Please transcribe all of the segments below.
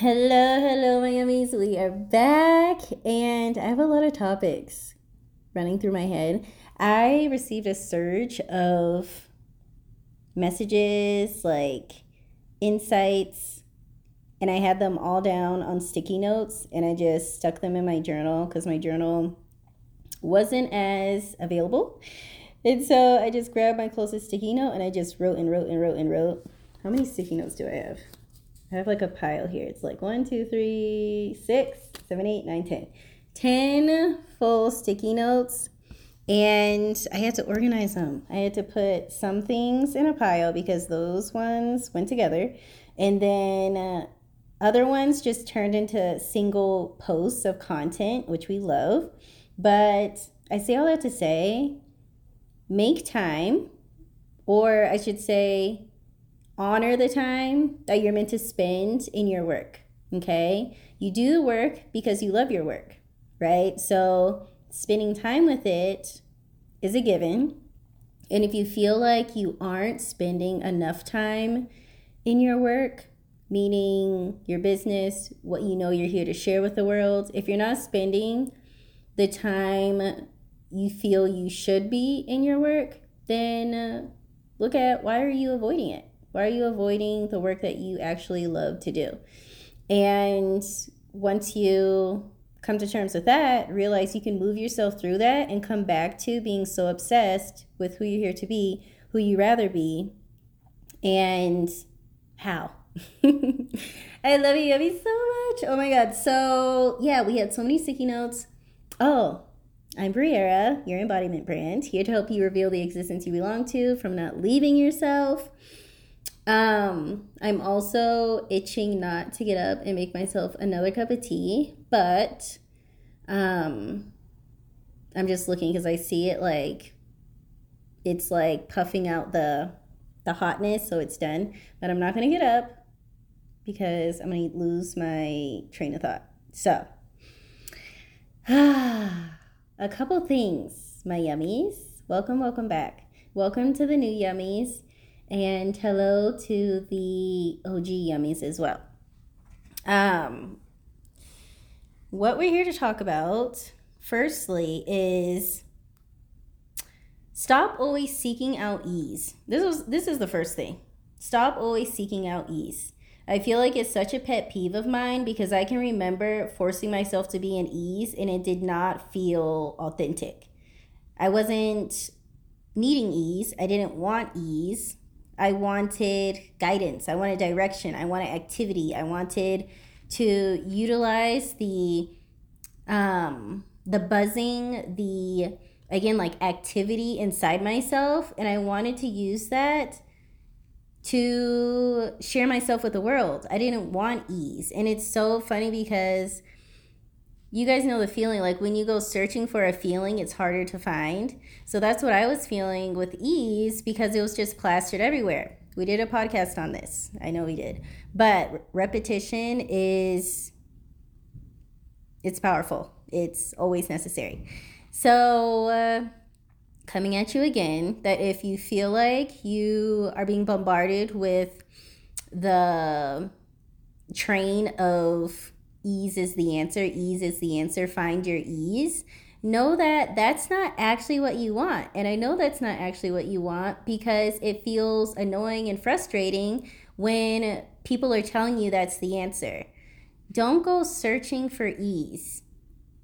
Hello, hello, my yummies. We are back, and I have a lot of topics running through my head. I received a surge of messages, like insights, and I had them all down on sticky notes, and I just stuck them in my journal because my journal wasn't as available. And so I just grabbed my closest sticky note and I just wrote and wrote and wrote and wrote. How many sticky notes do I have? I have like a pile here. It's like one, two, three, six, seven, eight, nine, ten. Ten full sticky notes. And I had to organize them. I had to put some things in a pile because those ones went together. And then uh, other ones just turned into single posts of content, which we love. But I say all that to say make time, or I should say, honor the time that you're meant to spend in your work. Okay. You do the work because you love your work, right? So spending time with it is a given. And if you feel like you aren't spending enough time in your work, meaning your business, what you know you're here to share with the world, if you're not spending the time you feel you should be in your work, then uh, look at why are you avoiding it? Why are you avoiding the work that you actually love to do? And once you come to terms with that, realize you can move yourself through that and come back to being so obsessed with who you're here to be, who you rather be, and how. I love you, Yummy, so much. Oh my God. So, yeah, we had so many sticky notes. Oh, I'm Briara, your embodiment brand, here to help you reveal the existence you belong to from not leaving yourself um, I'm also itching not to get up and make myself another cup of tea, but um, I'm just looking because I see it like it's like puffing out the the hotness, so it's done. But I'm not gonna get up because I'm gonna lose my train of thought. So, a couple things, my yummies. Welcome, welcome back. Welcome to the new yummies and hello to the OG yummies as well. Um, what we're here to talk about, firstly, is stop always seeking out ease. This was this is the first thing. Stop always seeking out ease. I feel like it's such a pet peeve of mine because I can remember forcing myself to be in ease and it did not feel authentic. I wasn't needing ease. I didn't want ease. I wanted guidance. I wanted direction. I wanted activity. I wanted to utilize the um the buzzing, the again like activity inside myself and I wanted to use that to share myself with the world. I didn't want ease. And it's so funny because you guys know the feeling like when you go searching for a feeling it's harder to find. So that's what i was feeling with ease because it was just plastered everywhere. We did a podcast on this. I know we did. But repetition is it's powerful. It's always necessary. So uh, coming at you again that if you feel like you are being bombarded with the train of ease is the answer, ease is the answer, find your ease, know that that's not actually what you want. And I know that's not actually what you want because it feels annoying and frustrating when people are telling you that's the answer. Don't go searching for ease.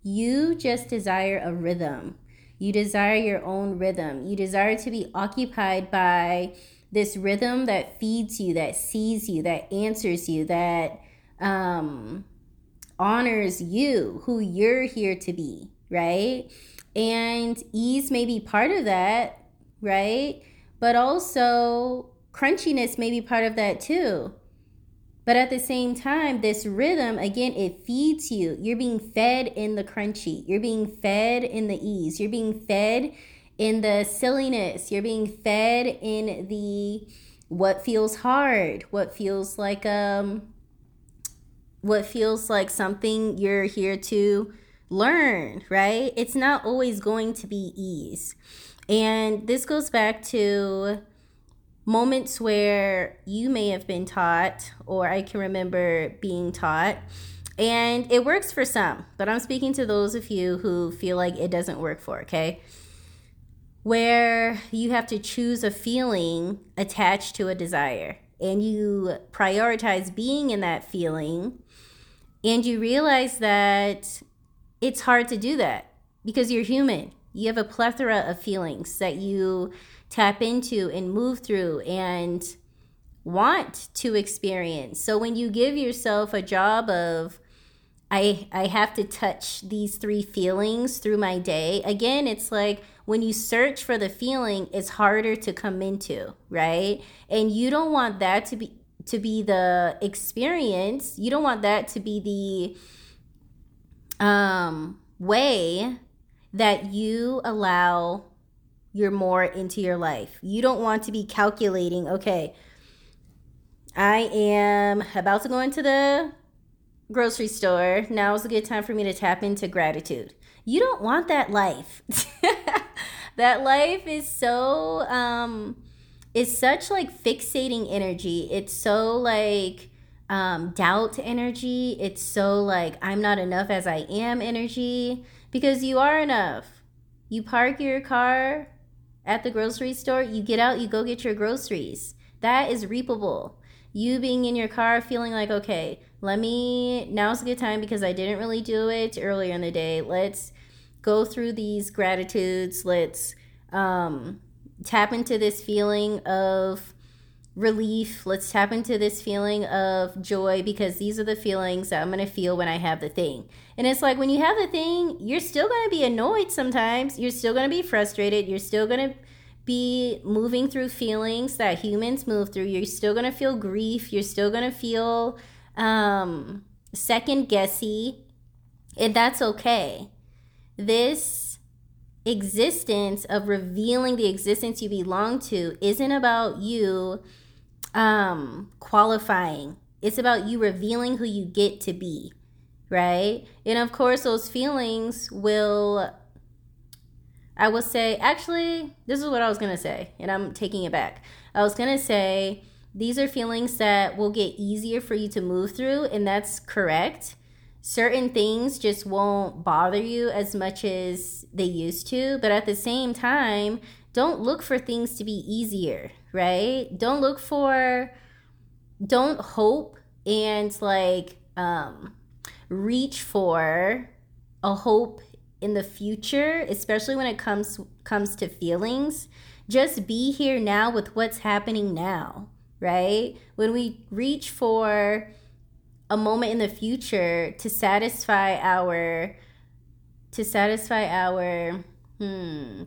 You just desire a rhythm. You desire your own rhythm. You desire to be occupied by this rhythm that feeds you, that sees you, that answers you, that um, honors you, who you're here to be, right? And ease may be part of that, right? But also crunchiness may be part of that too. But at the same time, this rhythm, again, it feeds you. You're being fed in the crunchy. You're being fed in the ease. You're being fed in the silliness. You're being fed in the what feels hard, what feels like um what feels like something you're here to learn, right? It's not always going to be ease. And this goes back to moments where you may have been taught, or I can remember being taught. And it works for some, but I'm speaking to those of you who feel like it doesn't work for, okay? Where you have to choose a feeling attached to a desire and you prioritize being in that feeling and you realize that it's hard to do that because you're human. You have a plethora of feelings that you tap into and move through and want to experience. So when you give yourself a job of I I have to touch these three feelings through my day, again it's like when you search for the feeling, it's harder to come into, right? And you don't want that to be to be the experience. You don't want that to be the um way that you allow your more into your life. You don't want to be calculating, okay, I am about to go into the grocery store. Now is a good time for me to tap into gratitude. You don't want that life. that life is so um is such like fixating energy. It's so like um doubt energy. It's so like I'm not enough as I am energy because you are enough. You park your car at the grocery store, you get out, you go get your groceries. That is reapable. You being in your car feeling like, okay, let me, now's a good time because I didn't really do it earlier in the day. Let's go through these gratitudes. Let's um, tap into this feeling of relief. Let's tap into this feeling of joy because these are the feelings that I'm going to feel when I have the thing. And it's like when you have the thing, you're still going to be annoyed sometimes. You're still going to be frustrated. You're still going to be moving through feelings that humans move through. You're still going to feel grief. You're still going to feel um, second guessy. And that's okay. This existence of revealing the existence you belong to isn't about you um, qualifying. It's about you revealing who you get to be, right? And of course, those feelings will, I will say, actually, this is what I was to say, and I'm taking it back. I was to say, these are feelings that will get easier for you to move through, and that's correct. Certain things just won't bother you as much as they used to, but at the same time, don't look for things to be easier, right? Don't look for, don't hope and like um, reach for a hope in the future, especially when it comes comes to feelings. Just be here now with what's happening now, right? When we reach for a moment in the future to satisfy our to satisfy our hmm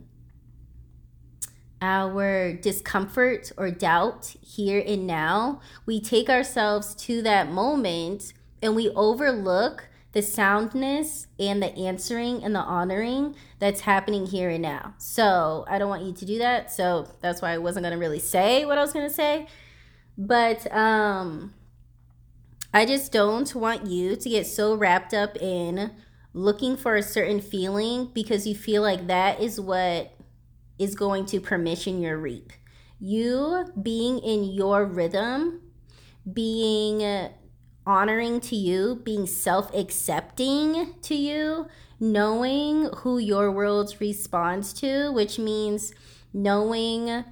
our discomfort or doubt here and now, we take ourselves to that moment and we overlook the soundness and the answering and the honoring that's happening here and now. So I don't want you to do that. So that's why I wasn't going to really say what I was going to say. But um, I just don't want you to get so wrapped up in looking for a certain feeling because you feel like that is what is going to permission your reap. You being in your rhythm, being honoring to you, being self accepting to you, knowing who your world responds to, which means knowing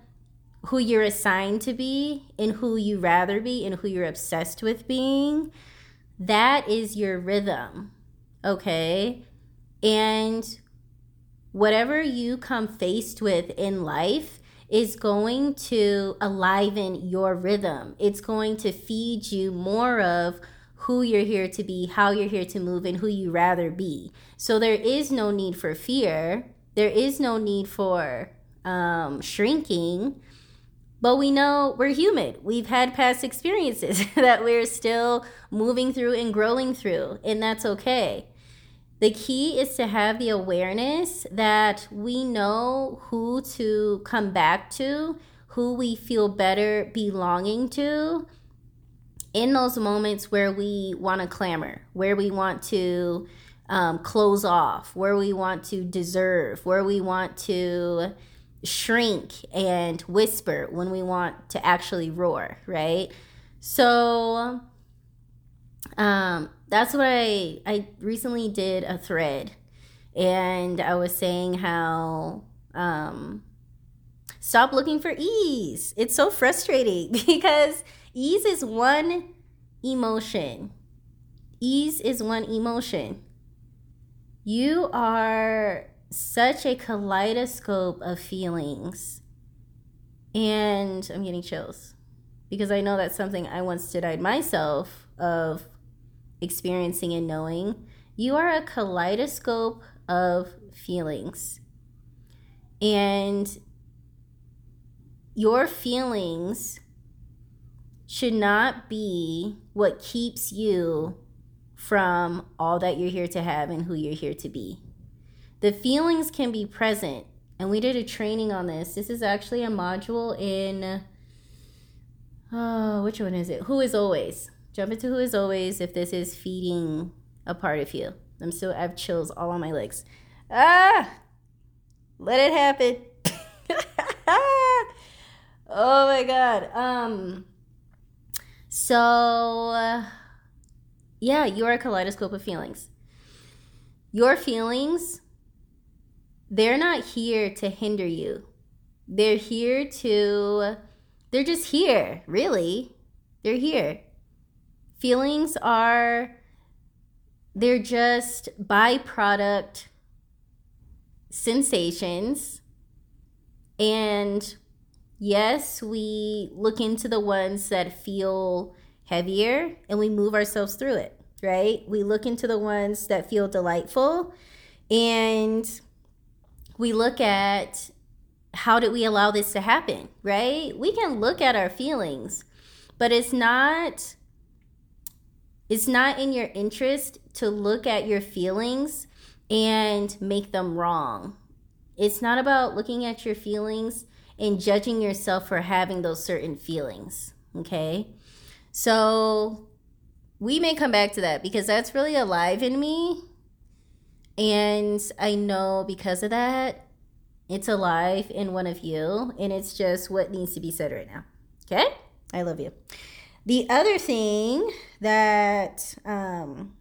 who you're assigned to be and who you rather be and who you're obsessed with being. That is your rhythm. Okay. And whatever you come faced with in life is going to aliven your rhythm. It's going to feed you more of who you're here to be, how you're here to move, and who you rather be. So there is no need for fear. There is no need for um, shrinking. But we know we're human. We've had past experiences that we're still moving through and growing through, and that's okay. The key is to have the awareness that we know who to come back to, who we feel better belonging to in those moments where we want to clamor, where we want to um, close off, where we want to deserve, where we want to shrink and whisper when we want to actually roar, right? So um that's what I I recently did a thread and I was saying how um stop looking for ease. It's so frustrating because ease is one emotion. Ease is one emotion. You are such a kaleidoscope of feelings. And I'm getting chills because I know that's something I once denied myself of experiencing and knowing. You are a kaleidoscope of feelings. And your feelings should not be what keeps you from all that you're here to have and who you're here to be. The feelings can be present, and we did a training on this. This is actually a module in, oh, which one is it? Who is always? Jump into who is always if this is feeding a part of you. I'm still, I have chills all on my legs. Ah, let it happen. oh my God. Um, so, yeah, you're a kaleidoscope of feelings. Your feelings they're not here to hinder you. They're here to, they're just here, really. They're here. Feelings are, they're just byproduct sensations. And yes, we look into the ones that feel heavier and we move ourselves through it, right? We look into the ones that feel delightful and we look at how did we allow this to happen, right? We can look at our feelings, but it's not it's not in your interest to look at your feelings and make them wrong. It's not about looking at your feelings and judging yourself for having those certain feelings, okay? So we may come back to that because that's really alive in me and I know because of that, it's alive in one of you, and it's just what needs to be said right now. Okay? I love you. The other thing that um,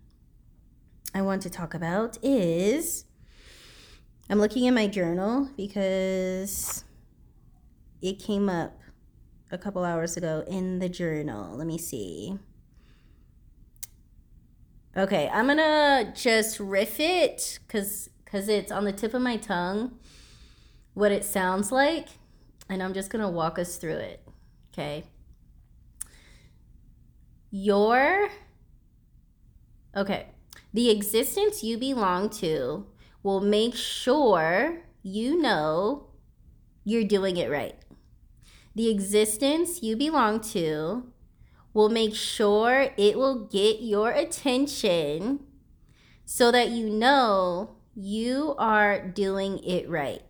I want to talk about is I'm looking in my journal because it came up a couple hours ago in the journal. Let me see. Okay, I'm gonna just riff it because because it's on the tip of my tongue what it sounds like, and I'm just gonna walk us through it. Okay. Your okay, the existence you belong to will make sure you know you're doing it right. The existence you belong to will make sure it will get your attention so that you know you are doing it right.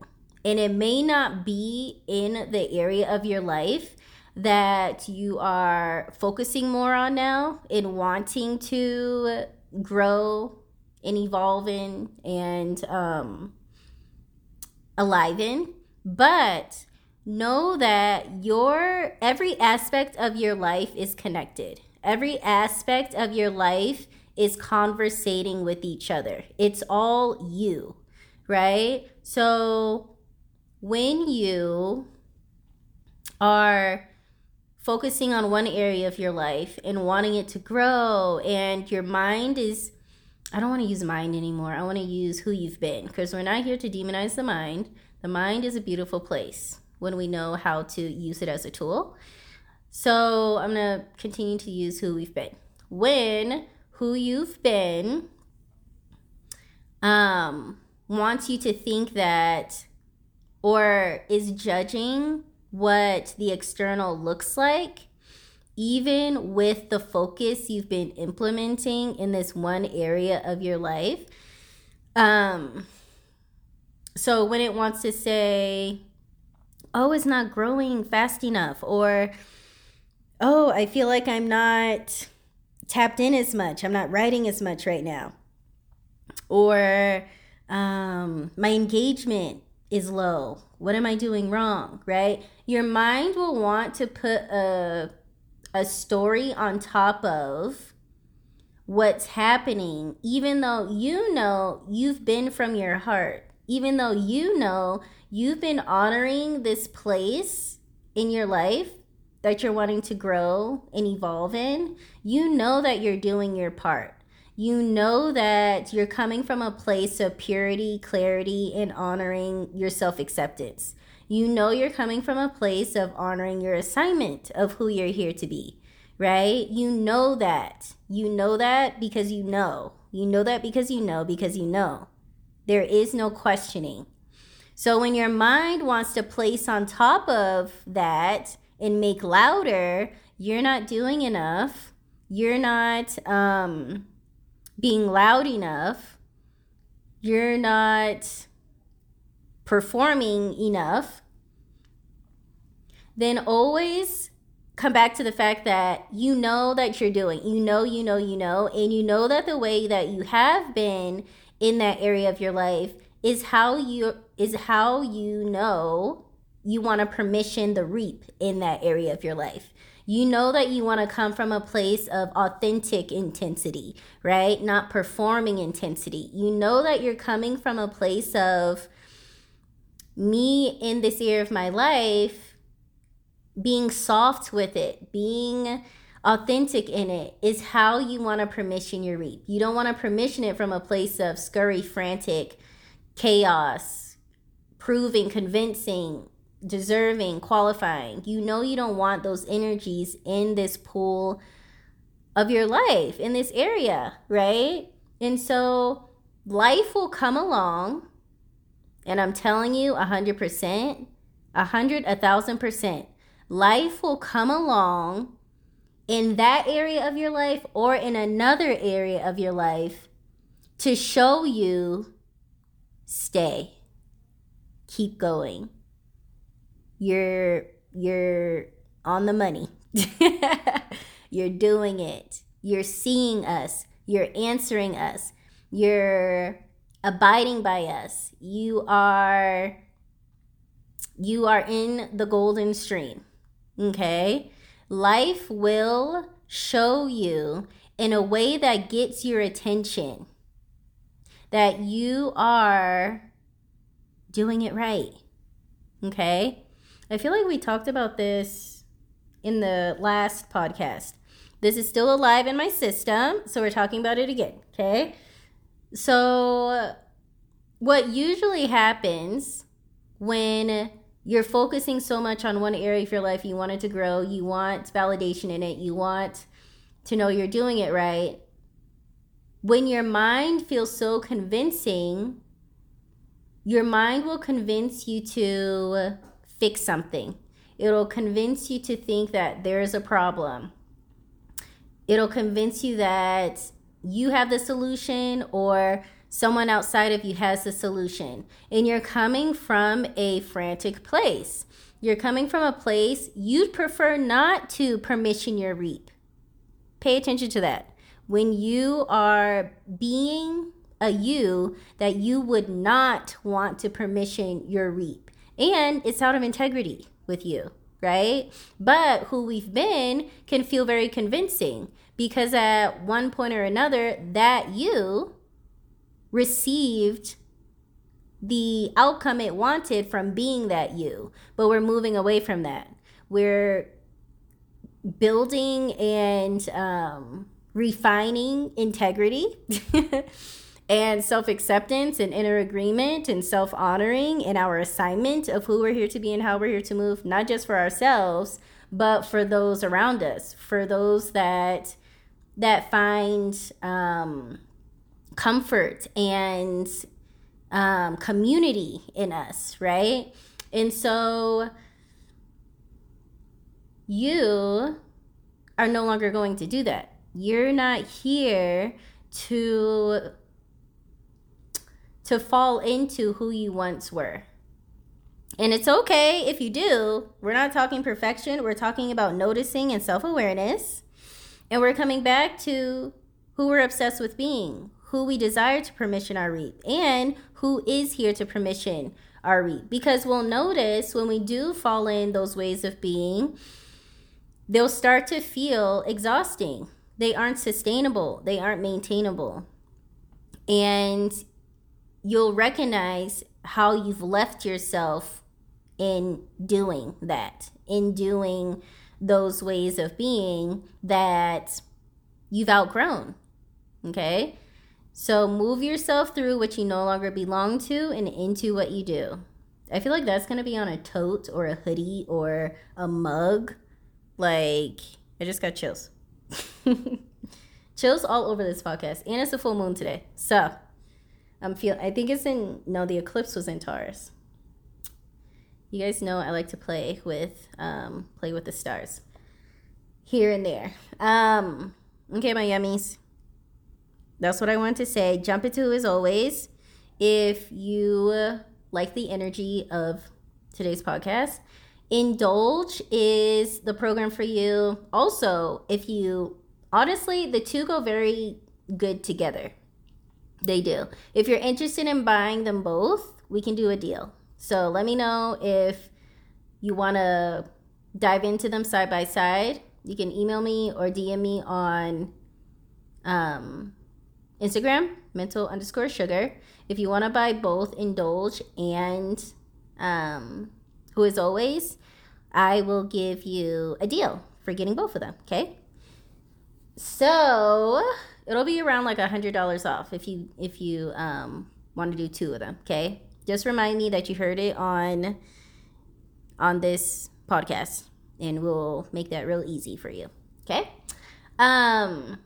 And it may not be in the area of your life that you are focusing more on now in wanting to grow and evolve in and um, alive in. But know that your every aspect of your life is connected. Every aspect of your life is conversating with each other. It's all you, right? So when you are focusing on one area of your life and wanting it to grow and your mind is I don't want to use mind anymore. I want to use who you've been because we're not here to demonize the mind. The mind is a beautiful place when we know how to use it as a tool. So I'm going to continue to use who we've been. When who you've been um, wants you to think that or is judging what the external looks like, even with the focus you've been implementing in this one area of your life. Um, so when it wants to say, oh, it's not growing fast enough, or oh, I feel like I'm not tapped in as much, I'm not writing as much right now, or um, my engagement is low? What am I doing wrong? Right? Your mind will want to put a a story on top of what's happening, even though you know you've been from your heart, even though you know you've been honoring this place in your life that you're wanting to grow and evolve in, you know that you're doing your part. You know that you're coming from a place of purity, clarity, and honoring your self acceptance. You know you're coming from a place of honoring your assignment of who you're here to be, right? You know that. You know that because you know. You know that because you know, because you know. There is no questioning. So when your mind wants to place on top of that and make louder, you're not doing enough. You're not um, being loud enough. You're not performing enough. Then always come back to the fact that you know that you're doing. You know, you know, you know, and you know that the way that you have been in that area of your life is how you is how you know you want to permission the reap in that area of your life. You know that you want to come from a place of authentic intensity, right? Not performing intensity. You know that you're coming from a place of me in this area of my life being soft with it, being authentic in it is how you want to permission your reap. You don't want to permission it from a place of scurry, frantic, chaos, proving, convincing, deserving, qualifying. You know you don't want those energies in this pool of your life, in this area, right? And so life will come along, and I'm telling you a hundred percent, a hundred, a thousand percent. Life will come along in that area of your life or in another area of your life to show you stay, keep going you're you're on the money. you're doing it. You're seeing us. You're answering us. You're abiding by us. You are you are in the golden stream. Okay? Life will show you in a way that gets your attention that you are doing it right. Okay? I feel like we talked about this in the last podcast. This is still alive in my system, so we're talking about it again, okay? So, what usually happens when you're focusing so much on one area of your life, you want it to grow, you want validation in it, you want to know you're doing it right. When your mind feels so convincing, your mind will convince you to fix something. It'll convince you to think that there is a problem. It'll convince you that you have the solution or someone outside of you has the solution. And you're coming from a frantic place. You're coming from a place you'd prefer not to permission your reap. Pay attention to that. When you are being a you that you would not want to permission your reap and it's out of integrity with you, right? But who we've been can feel very convincing because at one point or another, that you received the outcome it wanted from being that you, but we're moving away from that. We're building and um, refining integrity. and self acceptance and inner agreement and self honoring in our assignment of who we're here to be and how we're here to move, not just for ourselves, but for those around us, for those that that find um, comfort and um, community in us, right? And so you are no longer going to do that. You're not here to to fall into who you once were. And it's okay if you do. We're not talking perfection, we're talking about noticing and self awareness. And we're coming back to who we're obsessed with being, who we desire to permission our reap, and who is here to permission our reap because we'll notice when we do fall in those ways of being, they'll start to feel exhausting. They aren't sustainable, they aren't maintainable. And you'll recognize how you've left yourself in doing that, in doing those ways of being that you've outgrown. Okay? So move yourself through what you no longer belong to and into what you do. I feel like that's going to be on a tote or a hoodie or a mug. Like, I just got chills. chills all over this podcast. And it's a full moon today. So, I'm feel I think it's in no, the eclipse was in Taurus. You guys know I like to play with um play with the stars. Here and there. Um okay, my yummies. That's what I want to say. Jump into as always. If you like the energy of today's podcast, Indulge is the program for you. Also, if you honestly, the two go very good together. They do. If you're interested in buying them both, we can do a deal. So let me know if you want to dive into them side by side. You can email me or DM me on um, Instagram, mental underscore sugar. If you want to buy both Indulge and um, Who is Always, I will give you a deal for getting both of them. Okay. So it'll be around like a hundred dollars off if you if you um, want to do two of them. Okay, just remind me that you heard it on on this podcast, and we'll make that real easy for you. Okay. Um.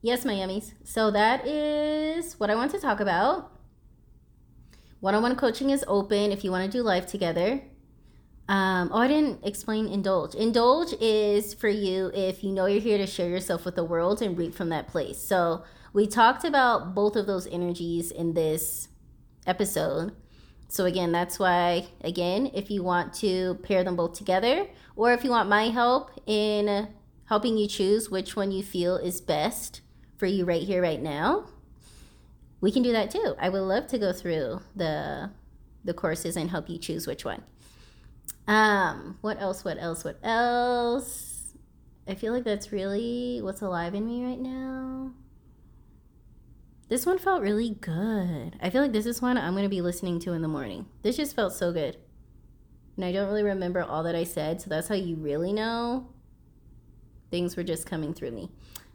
Yes, my yummies. So that is what I want to talk about. One-on-one coaching is open if you want to do life together. Um, oh, I didn't explain indulge. Indulge is for you if you know you're here to share yourself with the world and reap from that place. So we talked about both of those energies in this episode. So again, that's why again, if you want to pair them both together, or if you want my help in helping you choose which one you feel is best for you right here, right now, we can do that too. I would love to go through the the courses and help you choose which one. Um, what else? What else? What else? I feel like that's really what's alive in me right now. This one felt really good. I feel like this is one I'm going to be listening to in the morning. This just felt so good. And I don't really remember all that I said, so that's how you really know things were just coming through me.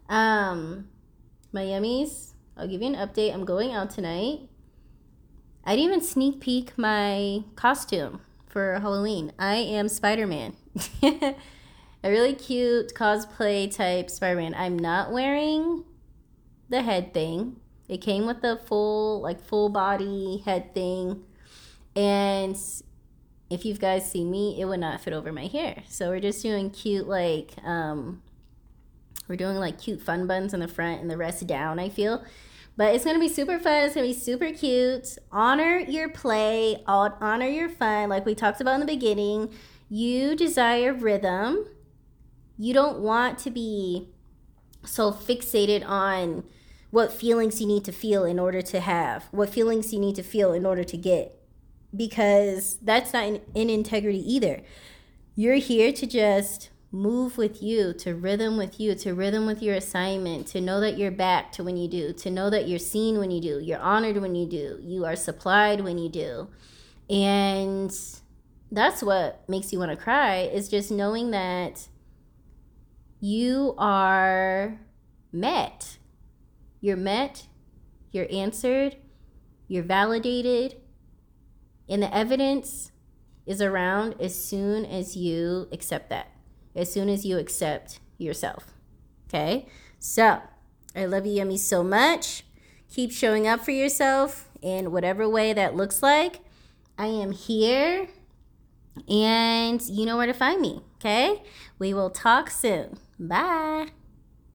Um, my yummies, I'll give you an update. I'm going out tonight. I didn't even sneak peek my costume for Halloween. I am Spider Man. a really cute cosplay type Spider Man. I'm not wearing the head thing. It came with the full, like, full body head thing. And if you guys see me, it would not fit over my hair. So we're just doing cute, like, um, we're doing like cute fun buns in the front and the rest down, I feel. But it's gonna be super fun. It's gonna be super cute. Honor your play. Honor your fun. Like we talked about in the beginning, you desire rhythm. You don't want to be so fixated on what feelings you need to feel in order to have, what feelings you need to feel in order to get, because that's not in, in integrity either. You're here to just move with you, to rhythm with you, to rhythm with your assignment, to know that you're back to when you do, to know that you're seen when you do, you're honored when you do, you are supplied when you do. And that's what makes you want to cry is just knowing that you are met. You're met, you're answered, you're validated, and the evidence is around as soon as you accept that as soon as you accept yourself. Okay? So, I love you, Yummy, so much. Keep showing up for yourself in whatever way that looks like. I am here and you know where to find me. Okay? We will talk soon. Bye.